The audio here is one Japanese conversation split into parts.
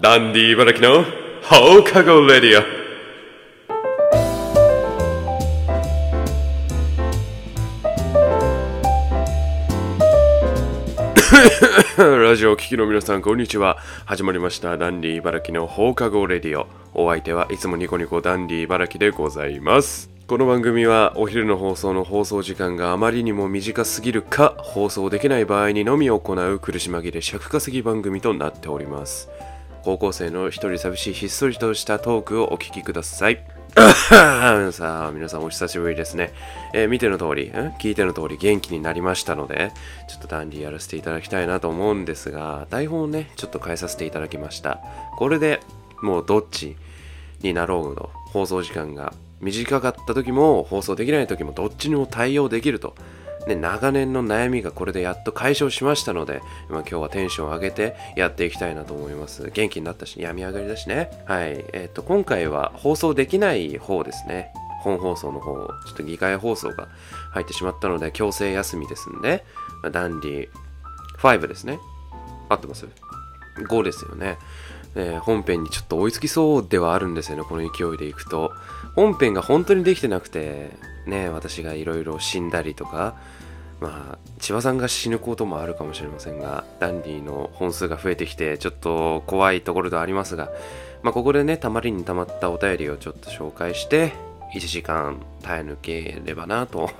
ダンディ茨城の放課後レディオ ラジオを聴きの皆さん、こんにちは。始まりました。ダンディ茨城の放課後レディオ。お相手はいつもニコニコダンディ茨城でございます。この番組はお昼の放送の放送時間があまりにも短すぎるか放送できない場合にのみ行う苦し紛れ尺稼ぎ番組となっております。高校生の一人寂しいひっそりとしたトークをお聞きください。さあ、皆さんお久しぶりですね。えー見ての通り、聞いての通り元気になりましたので、ちょっとダンディやらせていただきたいなと思うんですが、台本をね、ちょっと変えさせていただきました。これでもうどっちになろうの放送時間が短かった時も放送できない時もどっちにも対応できると。ね、長年の悩みがこれでやっと解消しましたので、まあ、今日はテンションを上げてやっていきたいなと思います。元気になったし、病み上がりだしね。はい。えっ、と、今回は放送できない方ですね。本放送の方、ちょっと議会放送が入ってしまったので、強制休みですんで、まあダンディ5ですね。合ってます ?5 ですよね。えー本編にちょっと追いつきそうではあるんですよね、この勢いでいくと。本編が本当にできてなくて、ね、私がいろいろ死んだりとか、まあ、千葉さんが死ぬこともあるかもしれませんが、ダンディの本数が増えてきて、ちょっと怖いところではありますが、まあ、ここでね、たまりにたまったお便りをちょっと紹介して、1時間耐え抜ければなと。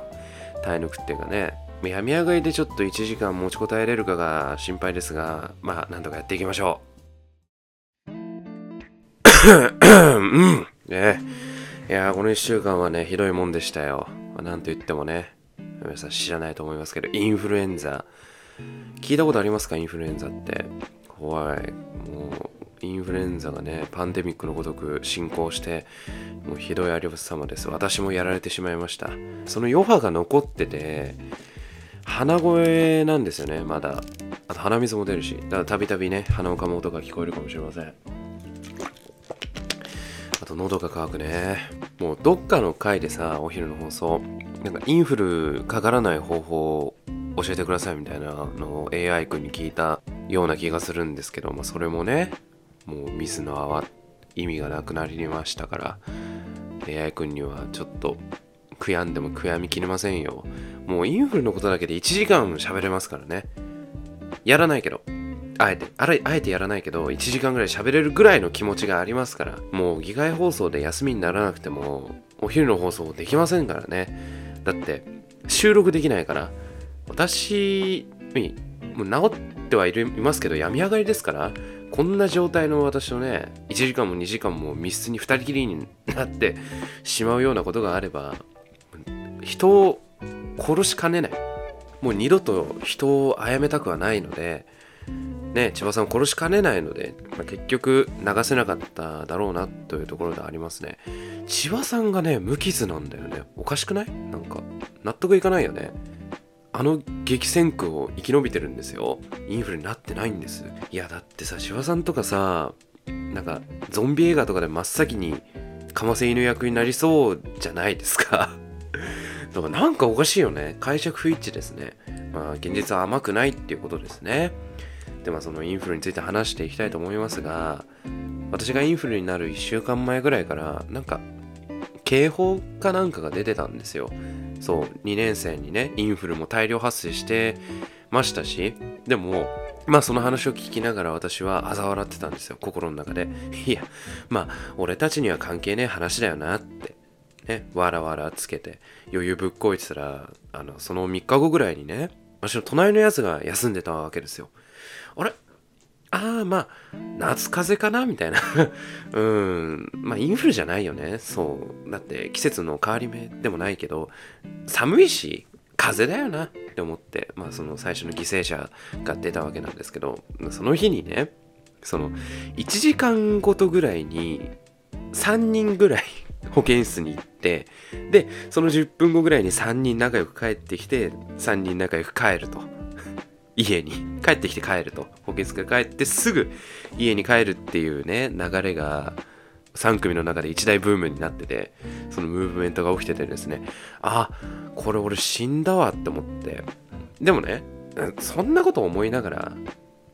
耐え抜くっていうかね、病み上がりでちょっと1時間持ちこたえれるかが心配ですが、まあ、なんとかやっていきましょう。うん。ねいやこの1週間はね、ひどいもんでしたよ。まあなんと言ってもね、皆さん知らないと思いますけど、インフルエンザ。聞いたことありますか？インフルエンザって。怖い。もう、インフルエンザがね、パンデミックのごとく進行して、もうひどいありさまです。私もやられてしまいました。その余波が残ってて、鼻声なんですよね、まだ。あと鼻水も出るし、たびたびね、鼻をかむ音が聞こえるかもしれません。あと喉が渇くね。もうどっかの回でさ、お昼の放送、なんかインフルかからない方法を教えてくださいみたいなのを AI 君に聞いたような気がするんですけど、まあそれもね、もう水の泡、意味がなくなりましたから、AI 君にはちょっと悔やんでも悔やみきれませんよ。もうインフルのことだけで1時間喋れますからね。やらないけど。あえて、あれ、あえてやらないけど、1時間ぐらい喋れるぐらいの気持ちがありますから、もう議会放送で休みにならなくても、お昼の放送できませんからね。だって、収録できないから、私、もう治ってはいますけど、病み上がりですから、こんな状態の私をね、1時間も2時間も密室に2人きりになってしまうようなことがあれば、人を殺しかねない。もう二度と人を殺めたくはないので、ね、千葉さん殺しかねないので、まあ結局流せなかっただろうなというところでありますね。千葉さんがね、無傷なんだよね。おかしくない？なんか、納得いかないよね。あの激戦区を生き延びてるんですよ。インフルになってないんです。いや、だってさ、千葉さんとかさ、なんか、ゾンビ映画とかで真っ先にかませ犬役になりそうじゃないですか。だからなんかおかしいよね。解釈不一致ですね。まあ、現実は甘くないっていうことですね。で、まあ、そのインフルについて話していきたいと思いますが、私がインフルになる1週間前ぐらいから、なんか、警報かなんかが出てたんですよ。そう、2年生にね、インフルも大量発生してましたし、でも、まあその話を聞きながら私は嘲笑ってたんですよ、心の中で。いや、まあ、俺たちには関係ねえ話だよなって。ね、わらわらつけて余裕ぶっこいてたらあのその3日後ぐらいにね私の隣のやつが休んでたわけですよあれ？ああまあ夏風邪かな？みたいな。うん。まあインフルじゃないよね。そう。だって季節の変わり目でもないけど寒いし風邪だよな。って思ってまあその最初の犠牲者が出たわけなんですけどその日にねその1時間ごとぐらいに3人ぐらい 保健室に行ってでその10分後ぐらいに3人仲良く帰ってきて3人仲良く帰ると。家に帰ってきて帰ると。保健室から帰ってすぐ家に帰るっていうね流れが3組の中で一大ブームになっててそのムーブメントが起きててですね。あこれ俺死んだわって思って。でもねそんなこと思いながら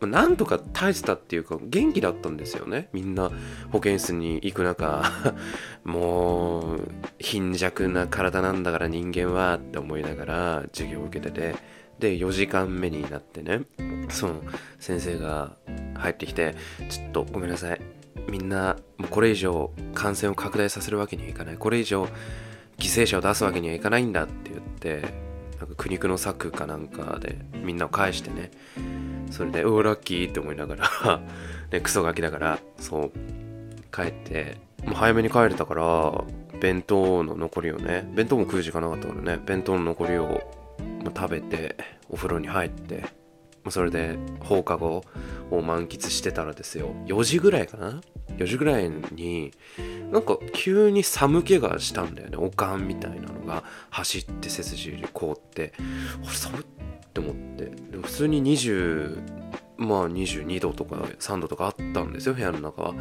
なんとか耐えたっていうか元気だったんですよね。みんな保健室に行く中。もう貧弱な体なんだから人間はって思いながら授業を受けてて。で4時間目になってねその先生が入ってきてちょっとごめんなさい。みんなもうこれ以上感染を拡大させるわけにはいかない。これ以上犠牲者を出すわけにはいかないんだって言ってなんか苦肉の策かなんかでみんなを返してね。それでうおラッキーって思いながら ね、クソガキだからそう帰ってもう早めに帰れたから弁当の残りをね弁当も食う時間なかったからね弁当の残りを食べてお風呂に入ってそれで放課後を満喫してたらですよ。4時ぐらいかな？4時ぐらいになんか急に寒気がしたんだよね。おかんみたいなのが走って背筋に凍ってあれ寒って思って。でも普通に20まあ22度とか3度とかあったんですよ部屋の中は。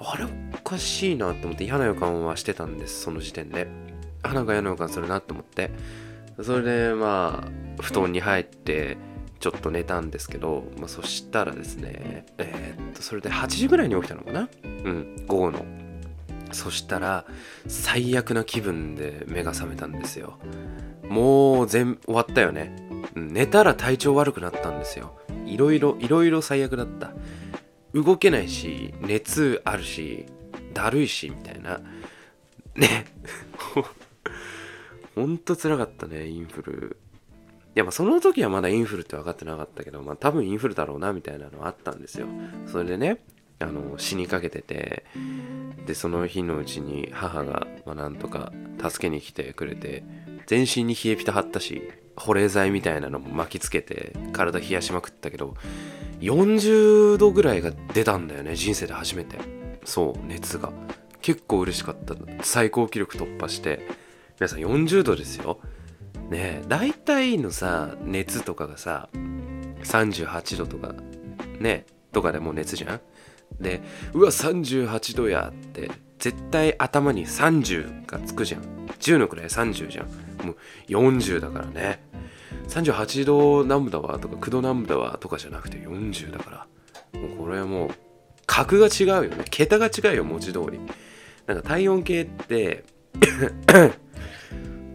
あれおかしいなって思って嫌な予感はしてたんですその時点で。鼻が嫌な予感するなって思って。それでまあ布団に入ってちょっと寝たんですけど、まあ、そしたらですねえー、っとそれで8時ぐらいに起きたのかな？うん午後の。そしたら最悪な気分で目が覚めたんですよ。もう全終わったよね、寝たら体調悪くなったんですよ。いろいろいろいろ最悪だった。動けないし熱あるしだるいしみたいな。ね。ほんとつらかったねインフル。いやまあその時はまだインフルって分かってなかったけどまあ多分インフルだろうなみたいなのあったんですよ。それでねあの死にかけててでその日のうちに母が、まあ、なんとか助けに来てくれて全身に冷えピタ貼ったし保冷剤みたいなのも巻きつけて体冷やしまくったけど40度ぐらいが出たんだよね人生で初めて。そう熱が。結構嬉しかった。最高記録突破して皆さん40度ですよ。ねえ大体のさ熱とかがさ38度とかねとかでもう熱じゃん？でうわ38度やって絶対頭に30がつくじゃん。10の位30じゃん。もう40だからね。38度南部だわとか9度南部だわとかじゃなくて40だから。もうこれはもう格が違うよね。桁が違うよ文字通り。なんか体温計って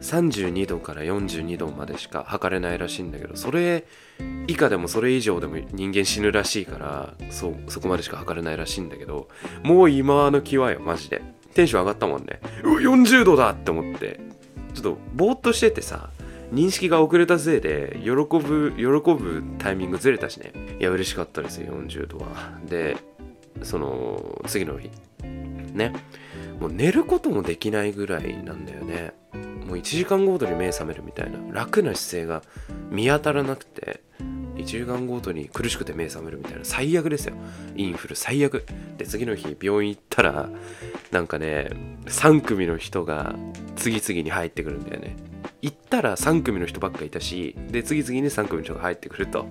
32度から42度までしか測れないらしいんだけどそれ以下でもそれ以上でも人間死ぬらしいからそこまでしか測れないらしいんだけどもう今の気はよマジで。テンション上がったもんね。うわ40度だって思って。ちょっとぼーっとしててさ認識が遅れたせいで喜ぶ喜ぶタイミングずれたしね。いや嬉しかったですよ40度は。でその次の日。ね。もう寝ることもできないぐらいなんだよね。もう1時間ごとに目覚めるみたいな。楽な姿勢が見当たらなくて1時間ごとに苦しくて目覚めるみたいな。最悪ですよ。インフル最悪。で次の日病院行ったらなんかね3組の人が次々に入ってくるんだよね。行ったら3組の人ばっかいたしで次々に3組の人が入ってくると。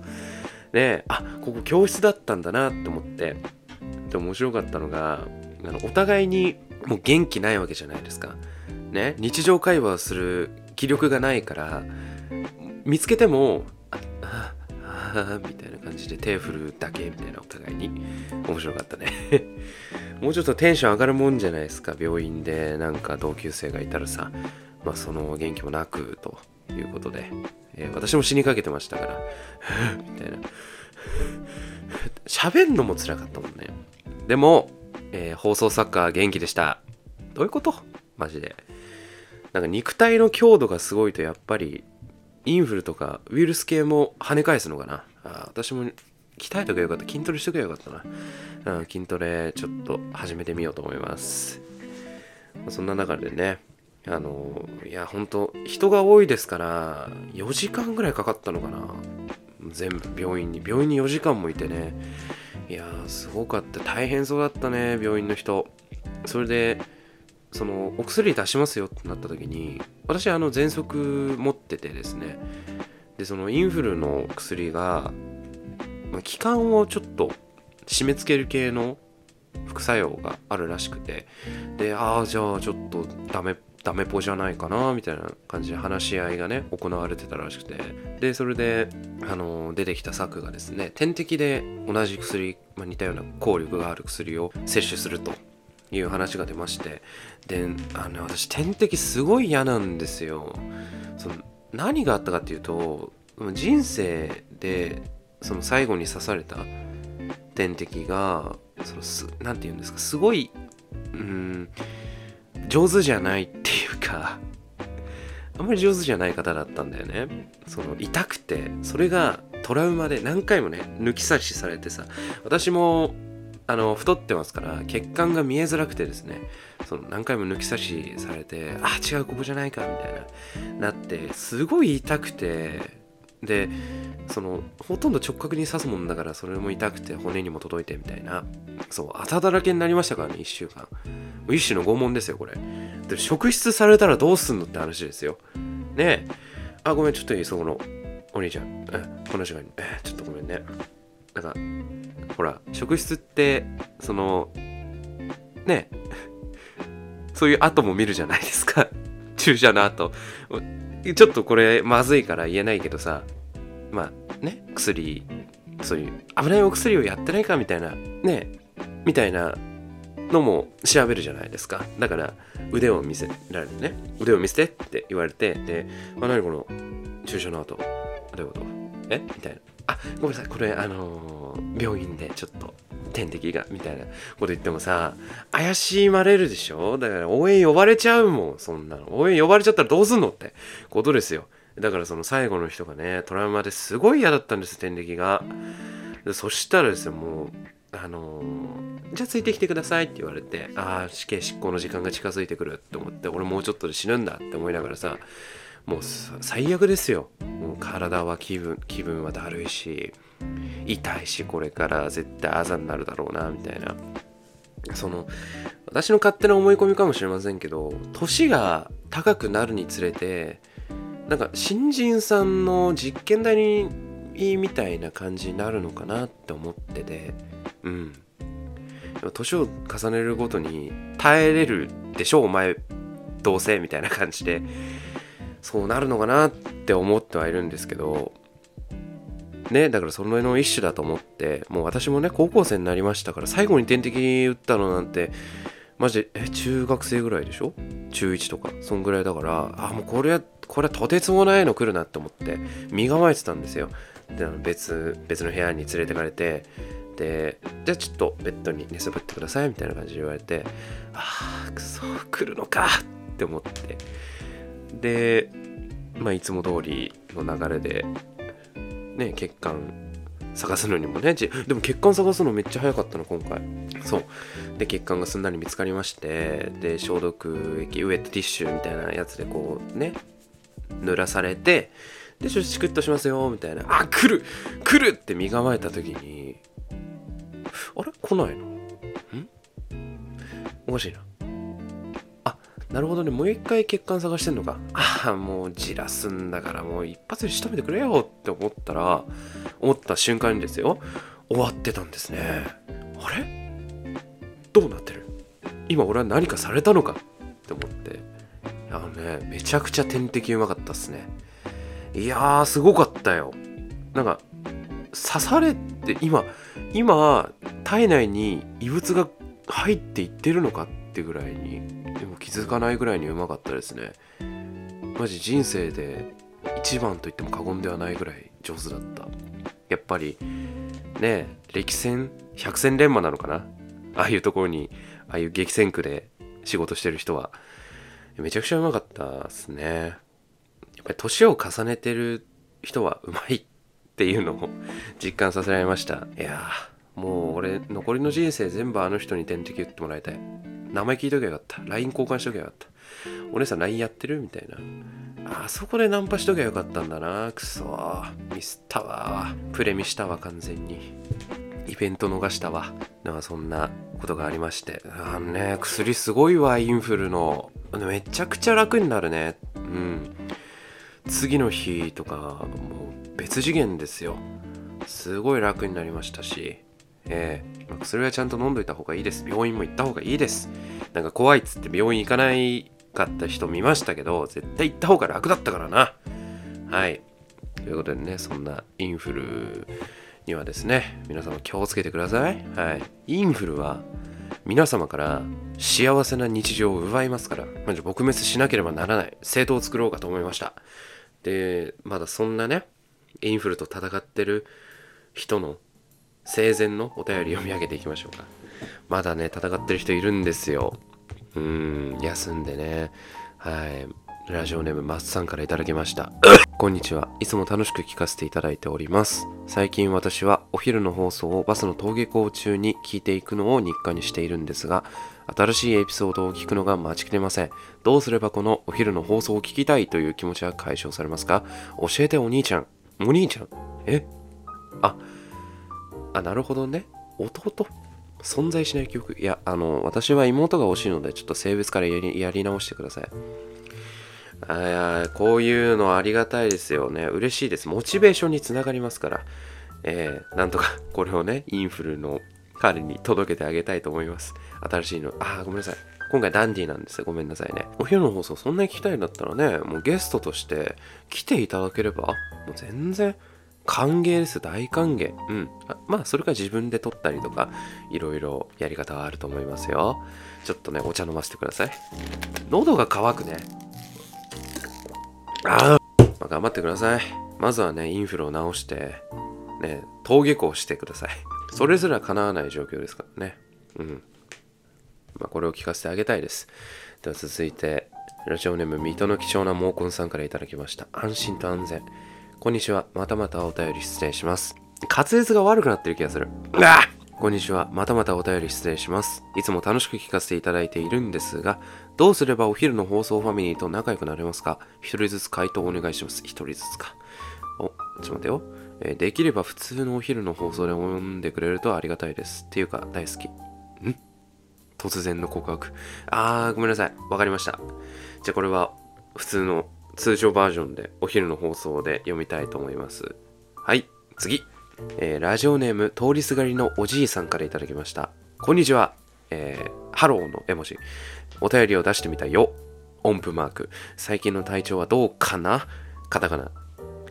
であここ教室だったんだなって思って。で面白かったのがあのお互いにもう元気ないわけじゃないですか。ね？日常会話をする気力がないから見つけてもあああみたいな感じで手振るだけみたいなお互いに。面白かったね。もうちょっとテンション上がるもんじゃないですか病院でなんか同級生がいたらさ。まあその元気もなくということで、えー、私も死にかけてましたから。みたいな。喋んのも辛かったもんね。でも、えー、放送作家元気でした。どういうこと？マジで。なんか肉体の強度がすごいとやっぱりインフルとかウイルス系も跳ね返すのかな？あ私も鍛えとけばよかった。筋トレしとけばよかったな、うん、筋トレちょっと始めてみようと思います。そんな中でねあのいや本当人が多いですから4時間ぐらいかかったのかな？全部病院に。病院に4時間もいてね。いやすごかった。大変そうだったね病院の人。それでそのお薬出しますよってなった時に私あの喘息持っててですね。でそのインフルの薬が、まあ、気管をちょっと締め付ける系の副作用があるらしくて。でああじゃあちょっとダメっダメポじゃないかなみたいな感じで話し合いがね行われてたらしくて。でそれであの出てきた策がですね点滴で同じ薬、まあ、似たような効力がある薬を摂取するという話が出まして。であの私点滴すごい嫌なんですよ。その何があったかっていうと人生でその最後に刺された点滴がそのすなんて言うんですかすごいうん上手じゃないっていうかあんまり上手じゃない方だったんだよね。その痛くてそれがトラウマで何回もね抜き差しされてさ私もあの太ってますから血管が見えづらくてですねその何回も抜き差しされてあ違うここじゃないかみたいななってすごい痛くてでそのほとんど直角に刺すもんだからそれも痛くて骨にも届いてみたいな。そうあざだらけになりましたからね1週間。一種の拷問ですよこれ。で職質されたらどうすんのって話ですよ。ねえ。あごめんちょっといいそこのお兄ちゃん。えこの時間にえちょっとごめんね。なんかほら職質ってそのねそういう跡も見るじゃないですか。注射の後。ちょっとこれまずいから言えないけどさまあね薬そういう危ないお薬をやってないかみたいなねみたいなのも調べるじゃないですか。だから腕を見せられてね腕を見せてって言われてで、まあ、何この注射の後どういうこと？え？みたいな。あごめんなさいこれあのー、病院でちょっと点滴がみたいなこと言ってもさ怪しまれるでしょ？だから応援呼ばれちゃうもんそんなの。応援呼ばれちゃったらどうすんのってことですよだからその最後の人がねトラウマですごい嫌だったんです点滴が。そしたらですよもうあの、じゃあついてきてくださいって言われてああ死刑執行の時間が近づいてくるって思って俺もうちょっとで死ぬんだって思いながらさもう最悪ですよ。もう体は気分気分はだるいし痛いしこれから絶対あざになるだろうなみたいな。その私の勝手な思い込みかもしれませんけど年が高くなるにつれてなんか新人さんの実験台にみたいな感じになるのかなって思ってて。うん。年を重ねるごとに耐えれるでしょお前どうせみたいな感じで。そうなるのかなって思ってはいるんですけど。ね、だからそのの一種だと思って、もう私もね、高校生になりましたから、最後に点滴打ったのなんて、マジで、え、中学生ぐらいでしょ？中1とか、そんぐらいだから、あ、もうこれは、これはとてつもないの来るなって思って、身構えてたんですよ。で、別、別の部屋に連れてかれて、で、じゃあちょっとベッドに寝そべってくださいみたいな感じで言われて、ああ、くそ、来るのかって思って。で、まあ、いつも通りの流れでね血管探すのにもねでも血管探すのめっちゃ早かったの今回そうで血管がすんなり見つかりましてで消毒液ウエットティッシュみたいなやつでこうね濡らされてでちょっとチクッとしますよみたいな。あ来る来るって身構えた時にあれ？来ないの？ん？おかしいな。あなるほどね、もう一回血管探してんのか。ああ、もうじらすんだからもう一発で仕留めてくれよって思ったら、思った瞬間にですよ、終わってたんですね。あれ？どうなってる？今俺は何かされたのか？って思って。あのね、めちゃくちゃ点滴うまかったっすね。いやー、すごかったよ。なんか、刺されて、今、今、体内に異物が入っていってるのかってぐらいにでも気づかないぐらいにうまかったですねマジ人生で一番と言っても過言ではないぐらい上手だったやっぱりね歴戦百戦錬磨なのかな？ああいうところにああいう激戦区で仕事してる人はめちゃくちゃうまかったっすねやっぱり年を重ねてる人はうまいっていうのを 実感させられましたいやもう俺残りの人生全部あの人に点滴打ってもらいたい名前聞いときゃよかった。LINE 交換しときゃよかった。お姉さん LINE やってるみたいな。あそこでナンパしときゃよかったんだな。くそミスったわ。プレミしたわ、完全に。イベント逃したわ。なんかそんなことがありまして。あのね、薬すごいわ、インフルの。めちゃくちゃ楽になるね。うん。次の日とか、もう別次元ですよ。すごい楽になりましたし。えー、薬はちゃんと飲んどいた方がいいです。病院も行った方がいいです。なんか怖いっつって病院行かないかった人見ましたけど、絶対行った方が楽だったからな。はい。ということでね、そんなインフルにはですね、皆様気をつけてください。はい。インフルは皆様から幸せな日常を奪いますから、まず撲滅しなければならない政党を作ろうかと思いました。で、まだそんなね、インフルと戦ってる人の生前のお便り読み上げていきましょうか。まだね、戦ってる人いるんですよ。うん、休んでね。はい。ラジオネームマッさんからいただきました。こんにちは。いつも楽しく聞かせていただいております。最近私はお昼の放送をバスの登下校中に聞いていくのを日課にしているんですが、新しいエピソードを聞くのが待ちきれません。どうすればこのお昼の放送を聞きたいという気持ちは解消されますか？教えてお兄ちゃん。お兄ちゃん？え？あ、あ、なるほどね。弟？存在しない記憶。いや、あの、私は妹が欲しいので、ちょっと性別からやりやり直してください。あこういうのありがたいですよね。嬉しいです。モチベーションにつながりますから。えー、なんとかこれをね、インフルの彼に届けてあげたいと思います。新しいの。ああ、ごめんなさい。今回ダンディなんですよごめんなさいね。お昼の放送そんなに聞きたいんだったらね、もうゲストとして来ていただければ、もう全然歓迎です。大歓迎。うん。あまあ、それか自分で撮ったりとか、いろいろやり方はあると思いますよ。ちょっとね、お茶飲ませてください。喉が渇くね。ああ、まあ、頑張ってください。まずはね、インフルを治して、ね、登下校してください。それすら叶わない状況ですからね。うん。まあ、これを聞かせてあげたいです。では続いて、ラジオネーム、水戸の貴重な毛根さんからいただきました。安心と安全。こんにちは。またまたお便り失礼します。滑舌が悪くなってる気がする。あこんにちは。またまたお便り失礼します。いつも楽しく聞かせていただいているんですが、どうすればお昼の放送ファミリーと仲良くなれますか？一人ずつ回答お願いします。一人ずつか。お、ちょっと待てよ。えー、できれば普通のお昼の放送で読んでくれるとありがたいです。っていうか、大好き。ん？突然の告白。あー、ごめんなさい。わかりました。じゃあこれは普通の通常バージョンでお昼の放送で読みたいと思います。はい、次。えー、ラジオネーム通りすがりのおじいさんから頂きました。こんにちは。えー、ハローの絵文字。お便りを出してみたよ。音符マーク。最近の体調はどうかな？カタカナ。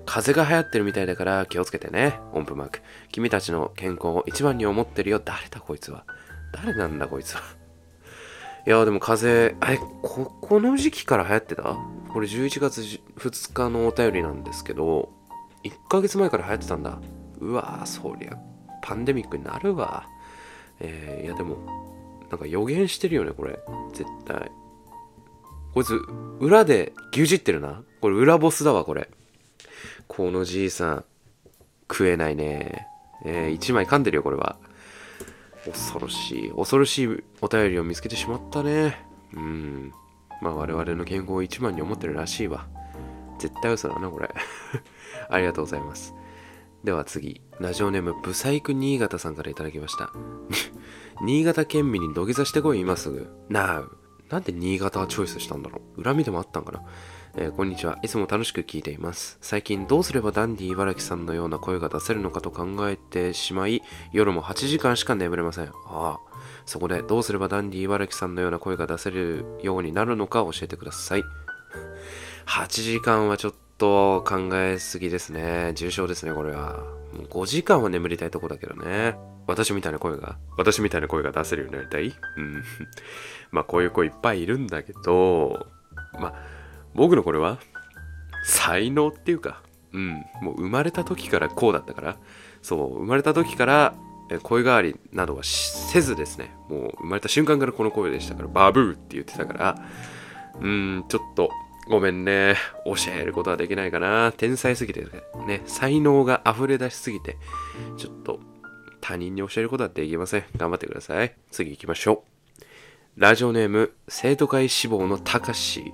風邪が流行ってるみたいだから気をつけてね。音符マーク。君たちの健康を一番に思ってるよ。誰だこいつは。誰なんだこいつは。いやでも風邪、え、こ、この時期から流行ってた？これ11月2日のお便りなんですけど、1ヶ月前から流行ってたんだ。うわぁ、そりゃ、パンデミックになるわ。えー、いやでも、なんか予言してるよね、これ。絶対。こいつ、裏で牛耳ってるな。これ裏ボスだわ、これ。このじいさん、食えないね。えー、1枚噛んでるよ、これは。恐ろしい。恐ろしいお便りを見つけてしまったね。うん。まあ我々の健康を一番に思ってるらしいわ。絶対嘘だな、これ。ありがとうございます。では次、ラジオネーム、ブサイク新潟さんから頂きました。新潟県民に土下座してこい、今すぐ。なあ、なんで新潟はチョイスしたんだろう恨みでもあったんかなえー、こんにちは。いつも楽しく聞いています。最近どうすればダンディ茨城さんのような声が出せるのかと考えてしまい、夜も8時間しか眠れません。ああ。そこでどうすればダンディ茨城さんのような声が出せるようになるのか教えてください。8時間はちょっと考えすぎですね。重症ですね、これは。もう5時間は眠りたいとこだけどね。私みたいな声が、私みたいな声が出せるようになりたい？うん。まあこういう子いっぱいいるんだけど、まあ僕のこれは才能っていうか、うん、もう生まれた時からこうだったから、そう、生まれた時から声変わりなどはせずですね、もう生まれた瞬間からこの声でしたから、バブーって言ってたから、うん、ちょっとごめんね、教えることはできないかな。天才すぎてね、才能が溢れ出しすぎて、ちょっと他人に教えることはできません。頑張ってください。次行きましょう。ラジオネーム、生徒会志望のたかし。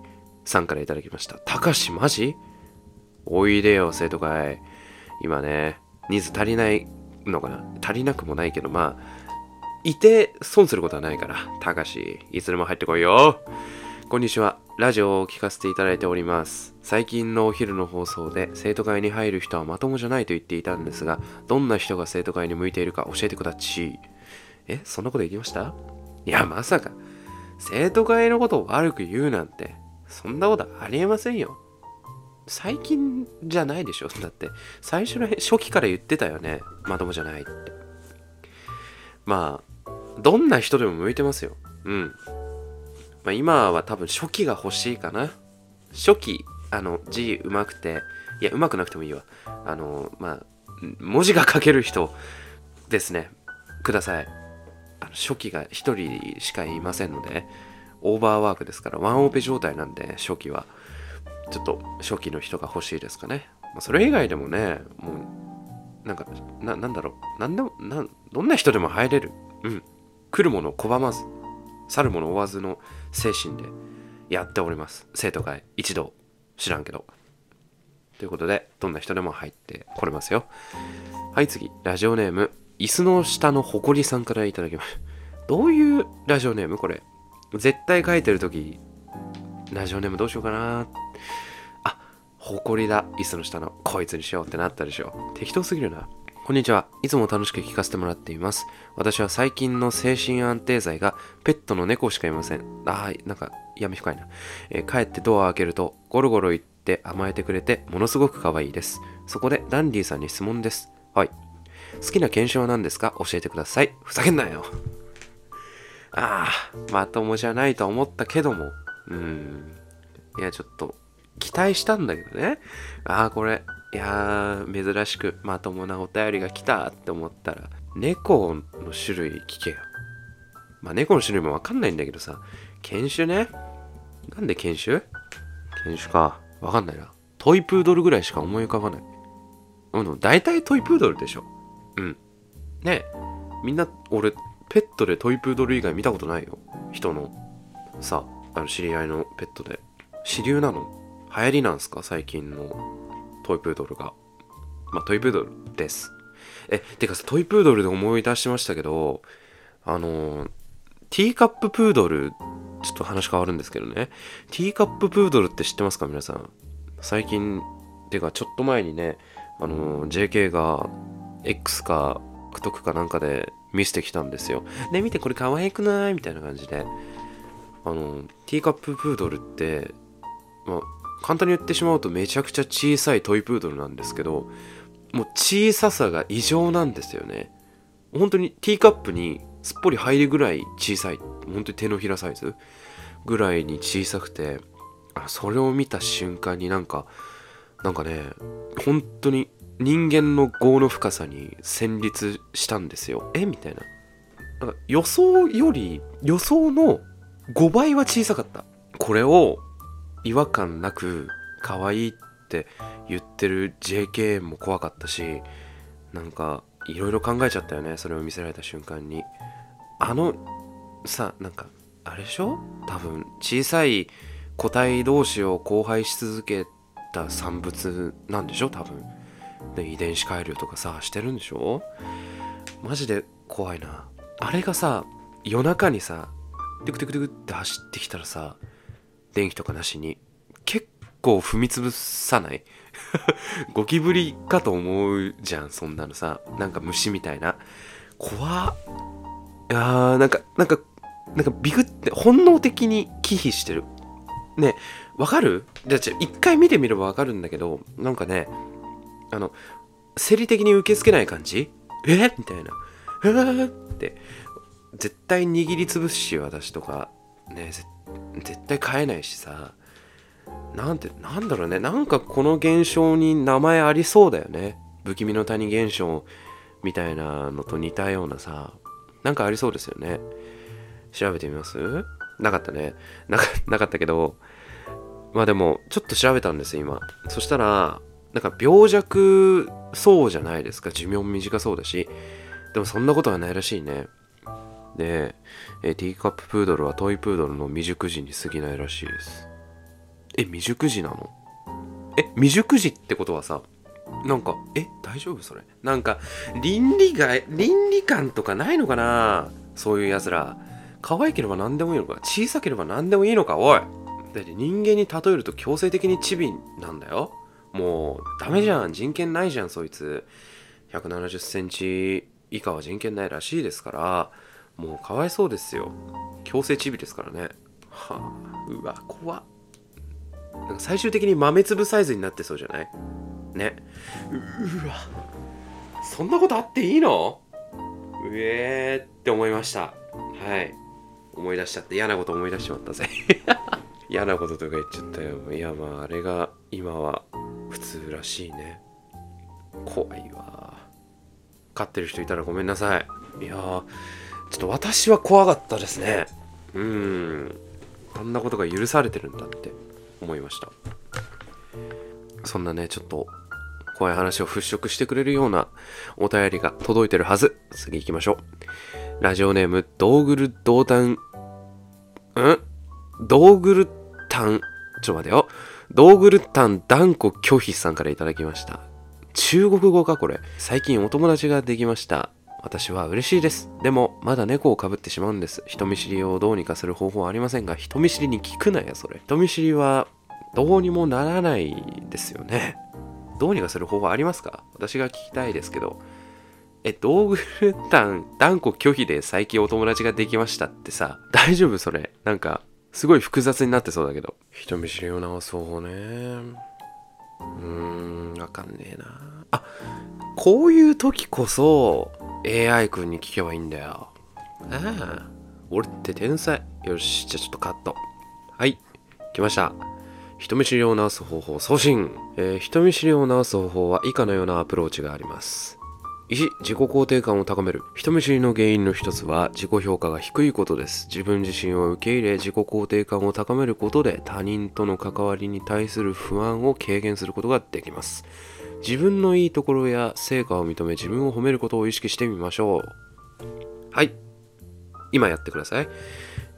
さんからいただきました。たかしマジ？おいでよ、生徒会。今ね、人数足りないのかな？足りなくもないけど、まあ、いて損することはないから。たかし、いつでも入ってこいよ。こんにちは。ラジオを聞かせていただいております。最近のお昼の放送で生徒会に入る人はまともじゃないと言っていたんですが、どんな人が生徒会に向いているか教えてくだち。え、そんなこと言いました？いや、まさか。生徒会のことを悪く言うなんて、そんなことありえませんよ。最近じゃないでしょ。だって、最初の初期から言ってたよね。まともじゃないって。まあ、どんな人でも向いてますよ。うん。まあ、今は多分初期が欲しいかな。初期、あの、字うまくて、いや、うまくなくてもいいわ。あの、まあ、文字が書ける人ですね。ください。あの初期が1人しかいませんので、オーバーワークですから、ワンオペ状態なんで、初期は。ちょっと初期の人が欲しいですかね。まあ、それ以外でもね、もう、なんか、ななんだろう。なんでも、なん、どんな人でも入れる。うん。来るものを拒まず、去るもの追わずの精神でやっております。生徒会、一度、知らんけど。ということで、どんな人でも入ってこれますよ。はい、次。ラジオネーム、椅子の下のほこりさんからいただきます。どういうラジオネームこれ？絶対書いてるとき、ラジオネームどうしようかな。あ、ほこりだ。椅子の下のこいつにしようってなったでしょ。適当すぎるな。こんにちは。いつも楽しく聞かせてもらっています。私は最近の精神安定剤がペットの猫しかいません。ああ、なんか闇深いな。えー、帰ってドアを開けるとゴロゴロ言って甘えてくれてものすごく可愛いです。そこでダンディさんに質問です。はい。好きな犬種は何ですか？教えてください。ふざけんなよ。ああ、まともじゃないと思ったけども。うん。いや、ちょっと期待したんだけどね。ああ、これいやー、珍しくまともなお便りが来たって思ったら、猫の種類聞けよ。まあ、猫の種類もわかんないんだけどさ、犬種ね。なんで犬種？犬種か。わかんないな。トイプードルぐらいしか思い浮かばない。うん、大体トイプードルでしょ。うん。ねえ、みんな、俺、ペットでトイプードル以外見たことないよ。人の。さ、あの、知り合いのペットで。支流なの流行りなんすか？最近のトイプードルが。まあ、トイプードルです。え、てかさ、トイプードルで思い出しましたけど、あのティーカッププードル、ちょっと話変わるんですけどね。ティーカッププードルって知ってますか？皆さん。最近、てかちょっと前にね、あの JK が X か TikTok かなんかで見せてきたんですよ。で、見てこれ可愛くない？みたいな感じで。あの、ティーカッププードルって、まあ、簡単に言ってしまうとめちゃくちゃ小さいトイプードルなんですけどもう小ささが異常なんですよね本当にティーカップにすっぽり入るぐらい小さい本当に手のひらサイズぐらいに小さくてあそれを見た瞬間になんかなんかね本当に人間の業の深さに戦慄したんですよ。え？みたいな。なんか予想より予想の5倍は小さかった。これを違和感なく可愛いって言ってる JK も怖かったしなんかいろいろ考えちゃったよね。それを見せられた瞬間に。あのさなんかあれでしょ？多分小さい個体同士を交配し続けた産物なんでしょ？多分。で遺伝子改良とかさしてるんでしょ？マジで怖いな。あれがさ夜中にさテクテクテクって走ってきたらさ電気とかなしに結構踏み潰さない？ゴキブリかと思うじゃんそんなのさ。なんか虫みたいな。怖っ。いやーなんかなんかなんかビクって本能的に忌避してる。ねわかる？じゃあ一回見てみればわかるんだけどなんかねあの生理的に受け付けない感じ？え？みたいな。え？ーって。絶対握りつぶすし私とかね絶対飼えないしさ。なんてなんだろうね。なんかこの現象に名前ありそうだよね。不気味の谷現象みたいなのと似たようなさ。なんかありそうですよね。調べてみます？なかったね。なかったけど。まあでもちょっと調べたんです今。そしたらなんか病弱そうじゃないですか。寿命も短そうだし。でもそんなことはないらしいね。で、えティーカッププードルはトイプードルの未熟児に過ぎないらしいです。え、未熟児なの？え、未熟児ってことはさ、なんか、え、大丈夫それ？なんか、倫理が、倫理観とかないのかな？そういう奴ら。可愛ければ何でもいいのか。小さければ何でもいいのか。おい。だって人間に例えると強制的にチビなんだよ。もう、ダメじゃん。人権ないじゃん、そいつ。170センチ以下は人権ないらしいですから、もうかわいそうですよ。強制チビですからね。はあうわ怖っ。なんか最終的に豆粒サイズになってそうじゃない？ね。ううわ。そんなことあっていいの？うえーって思いました。はい。思い出しちゃって嫌なこと思い出しちまったぜ。嫌なこととか言っちゃったよ。いやまああれが今は普通らしいね。怖いわ。飼ってる人いたらごめんなさい。いやーちょっと私は怖かったですね。うん。あんなことが許されてるんだって思いました。そんなねちょっと怖い話を払拭してくれるようなお便りが届いてるはず。次行きましょう。ラジオネームドーグルドータンん？ドーグルタン？ちょっと待てよ。ドーグルタン断固拒否さんからいただきました中国語かこれ最近お友達ができました私は嬉しいです。でも、まだ猫をかぶってしまうんです。人見知りをどうにかする方法はありませんが、人見知りに聞くなや、それ。人見知りは、どうにもならないですよね。どうにかする方法ありますか？私が聞きたいですけど。え、ドーグルタン、断固拒否で最近お友達ができましたってさ、大丈夫それ？なんか、すごい複雑になってそうだけど。人見知りを直す方法ね。うーん、わかんねえな。あ、こういう時こそ、AI 君に聞けばいいんだよ。ああ、俺って天才。よし、じゃあちょっとカット。はい、来ました。人見知りを治す方法送信、えー、人見知りを治す方法は以下のようなアプローチがあります。1、自己肯定感を高める。人見知りの原因の一つは自己評価が低いことです。自分自身を受け入れ自己肯定感を高めることで他人との関わりに対する不安を軽減することができます。自分のいいところや成果を認め自分を褒めることを意識してみましょう。はい。今やってください。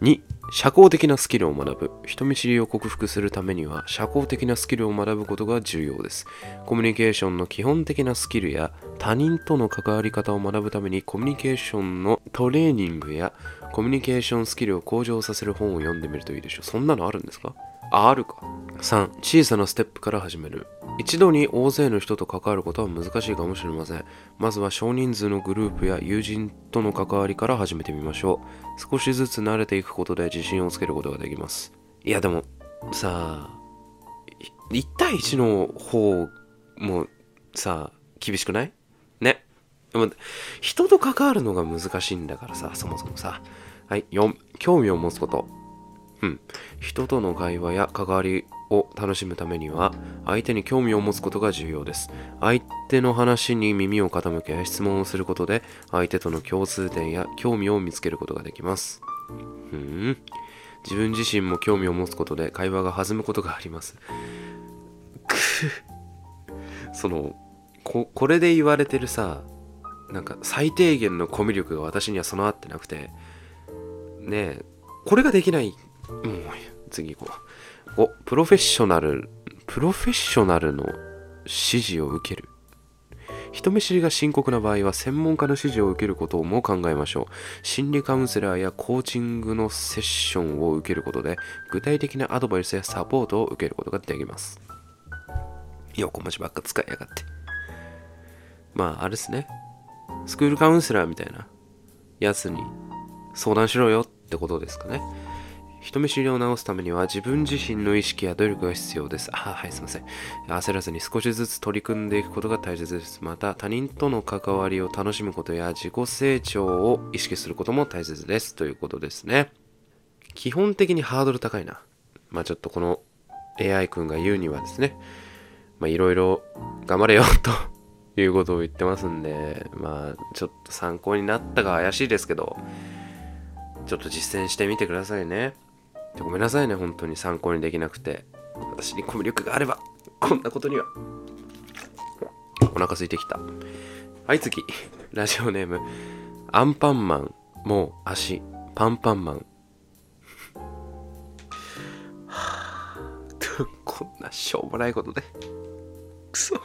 2、社交的なスキルを学ぶ。人見知りを克服するためには社交的なスキルを学ぶことが重要です。コミュニケーションの基本的なスキルや他人との関わり方を学ぶためにコミュニケーションのトレーニングやコミュニケーションスキルを向上させる本を読んでみるといいでしょう。そんなのあるんですか？あ、るか。3、小さなステップから始める。一度に大勢の人と関わることは難しいかもしれません。まずは少人数のグループや友人との関わりから始めてみましょう。少しずつ慣れていくことで自信をつけることができます。いやでも、さあ、1対1の方もさ、厳しくない？ね。でも人と関わるのが難しいんだからさ、そもそもさ。はい、4、興味を持つこと。うん。人との会話や関わりを楽しむためには相手に興味を持つことが重要です。相手の話に耳を傾け質問をすることで相手との共通点や興味を見つけることができます。うん。自分自身も興味を持つことで会話が弾むことがあります。くそのここれで言われてるさなんか最低限のコミュ力が私には備わってなくてねえこれができないもう次行こう。お、プロフェッショナル、プロフェッショナルの指示を受ける。人見知りが深刻な場合は専門家の指示を受けることも考えましょう。心理カウンセラーやコーチングのセッションを受けることで具体的なアドバイスやサポートを受けることができます。横文字ばっか使いやがって。まあ、あれですね。スクールカウンセラーみたいなやつに相談しろよってことですかね。人見知りを直すためには自分自身の意識や努力が必要です。あ、はい、すいません。焦らずに少しずつ取り組んでいくことが大切です。また、他人との関わりを楽しむことや自己成長を意識することも大切です。ということですね。基本的にハードル高いな。まあちょっとこの AI 君が言うにはですね、まあいろいろ頑張れよということを言ってますんで、まあちょっと参考になったか怪しいですけど、ちょっと実践してみてくださいね。ごめんなさいね、本当に参考にできなくて。私にコミュ力があれば、こんなことには。お腹空いてきた。はい、次。ラジオネーム。アンパンマン。もう足。パンパンマン。こんなしょうもないことで。くそ。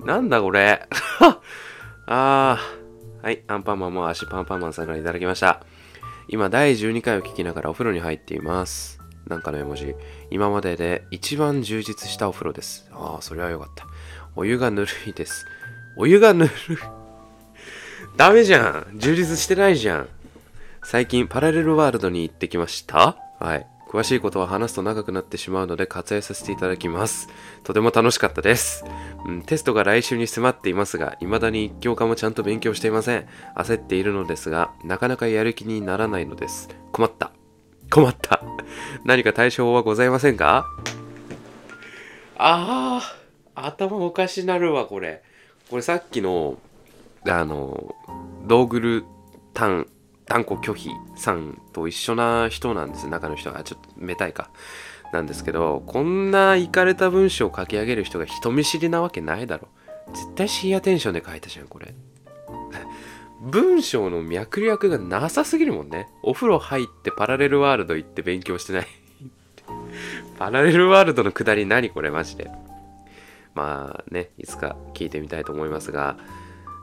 なんだこれ。あー。はい、アンパンマンも足パンパンマンさんからいただきました。今第12回を聞きながらお風呂に入っています。なんかの絵文字。今までで一番充実したお風呂です。ああ、それはよかった。お湯がぬるいです。お湯がぬるい。ダメじゃん。充実してないじゃん。最近パラレルワールドに行ってきましたはい。詳しいことは話すと長くなってしまうので割愛させていただきます。とても楽しかったです。うん、テストが来週に迫っていますが、未だに一教科もちゃんと勉強していません。焦っているのですが、なかなかやる気にならないのです。困った。困った。何か対処法はございませんか？ああ、頭おかしなるわ、これ。これさっきの、あの、ドーグルタン、断固拒否さんと一緒な人なんです。中の人がちょっとめたいか。なんですけどこんなイかれた文章を書き上げる人が人見知りなわけないだろ。絶対深夜テンションで書いたじゃんこれ。文章の脈略がなさすぎるもんね。お風呂入ってパラレルワールド行って勉強してない。パラレルワールドのくだり何これマジで。まあねいつか聞いてみたいと思いますが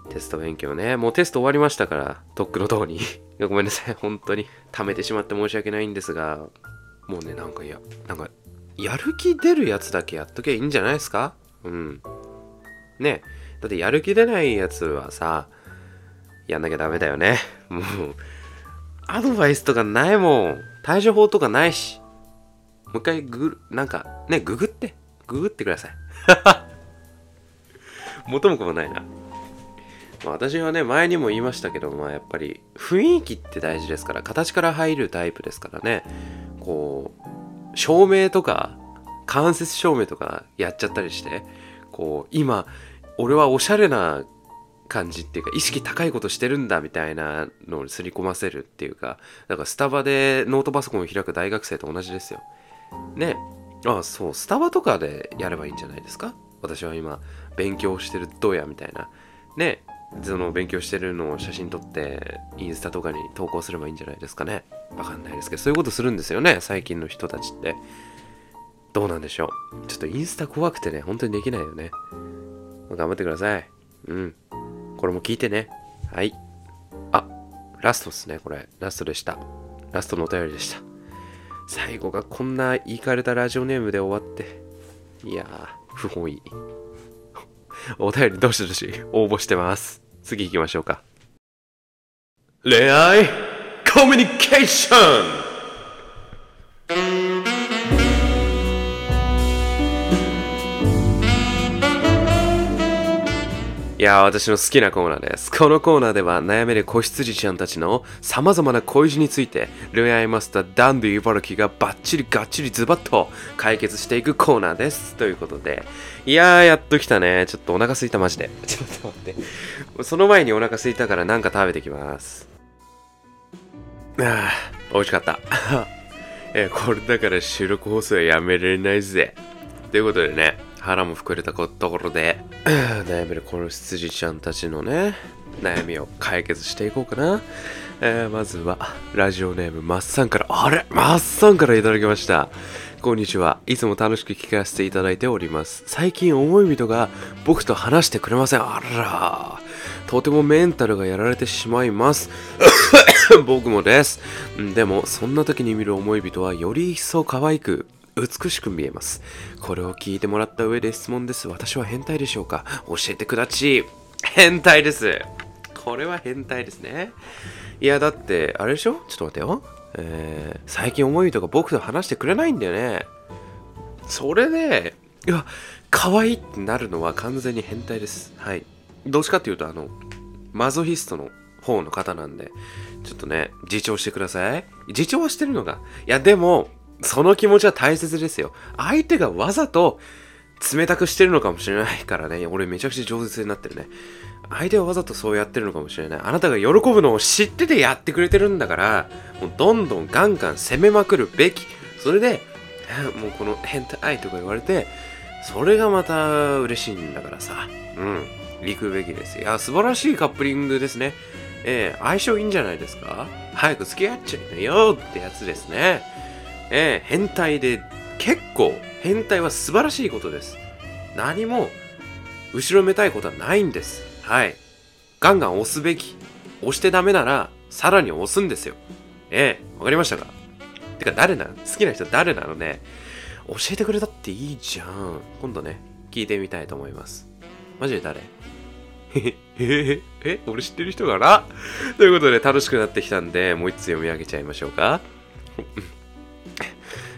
テスト勉強ね。もうテスト終わりましたから、とっくの塔に。ごめんなさい。本当に。溜めてしまって申し訳ないんですが、もうね、なんかいや、なんか、やる気出るやつだけやっときゃいいんじゃないですか？うん。ねだってやる気出ないやつはさ、やんなきゃダメだよね。もう、アドバイスとかないもん。対処法とかないし。もう一回ググ、なんか、ね、ググって。ググってください。元も子もないな。まあ、私はね前にも言いましたけど、まあ、やっぱり雰囲気って大事ですから形から入るタイプですからね。こう照明とか間接照明とかやっちゃったりしてこう今俺はおしゃれな感じっていうか意識高いことしてるんだみたいなのを刷り込ませるっていうかだからスタバでノートパソコンを開く大学生と同じですよ。ね。あそうスタバとかでやればいいんじゃないですか？私は今勉強してるどうやみたいな。ね。その勉強してるのを写真撮ってインスタとかに投稿すればいいんじゃないですかね。わかんないですけどそういうことするんですよね最近の人たちって。どうなんでしょう。ちょっとインスタ怖くてね本当にできないよね。頑張ってください。うん。これも聞いてね。はい。あラストっすねこれ。ラストでした。ラストのお便りでした。最後がこんな言いかれたラジオネームで終わって。いやー不本意。お便りどしどし応募してます。次行きましょうか。恋愛？コミュニケーションいやー、私の好きなコーナーです。このコーナーでは悩める子羊ちゃんたちの様々な恋路について恋愛マスターダンディ茨城がバッチリガッチリズバッと解決していくコーナーです。ということで、いやー、やっと来たね。ちょっとお腹すいたマジで。ちょっと待って。その前にお腹すいたからなんか食べてきます。あー、美味しかった。えーこれだから収録放送はやめられないぜ。ということでね、腹も膨れたところで、悩めるこの羊ちゃんたちのね、悩みを解決していこうかな。えーまずは、ラジオネーム、マッサンから、あれマッサンからいただきました。こんにちは。いつも楽しく聞かせていただいております。最近思い人が僕と話してくれません。あら。とてもメンタルがやられてしまいます。僕もです。でも、そんな時に見る思い人はより一層可愛く、美しく見えます。これを聞いてもらった上で質問です。私は変態でしょうか？教えてくだち。変態です。これは変態ですね。いや、だって、あれでしょ？ちょっと待ってよ。えー最近思い人が僕と話してくれないんだよね。それで、いや、可愛いってなるのは完全に変態です。はい。どっちかっていうと、あの、マゾヒストの方の方なんで、ちょっとね、自重してください。自重はしてるのが。いや、でも、その気持ちは大切ですよ。相手がわざと冷たくしてるのかもしれないからね。俺めちゃくちゃ饒舌になってるね。相手はわざとそうやってるのかもしれない。あなたが喜ぶのを知っててやってくれてるんだから、もうどんどんガンガン攻めまくるべき。それで、もうこの変態とか言われて、それがまた嬉しいんだからさ。うん。行くべきです。いや、素晴らしいカップリングですね。ええ相性いいんじゃないですか？早く付き合っちゃいなよってやつですね。ええ変態で、結構、変態は素晴らしいことです。何も、後ろめたいことはないんです。はい。ガンガン押すべき。押してダメなら、さらに押すんですよ。ええわかりましたか？てか、誰なの？好きな人誰なのね？教えてくれたっていいじゃん。今度ね、聞いてみたいと思います。マジで誰？え、え、え、俺知ってる人かな？ということで楽しくなってきたんで、もう一つ読み上げちゃいましょうか。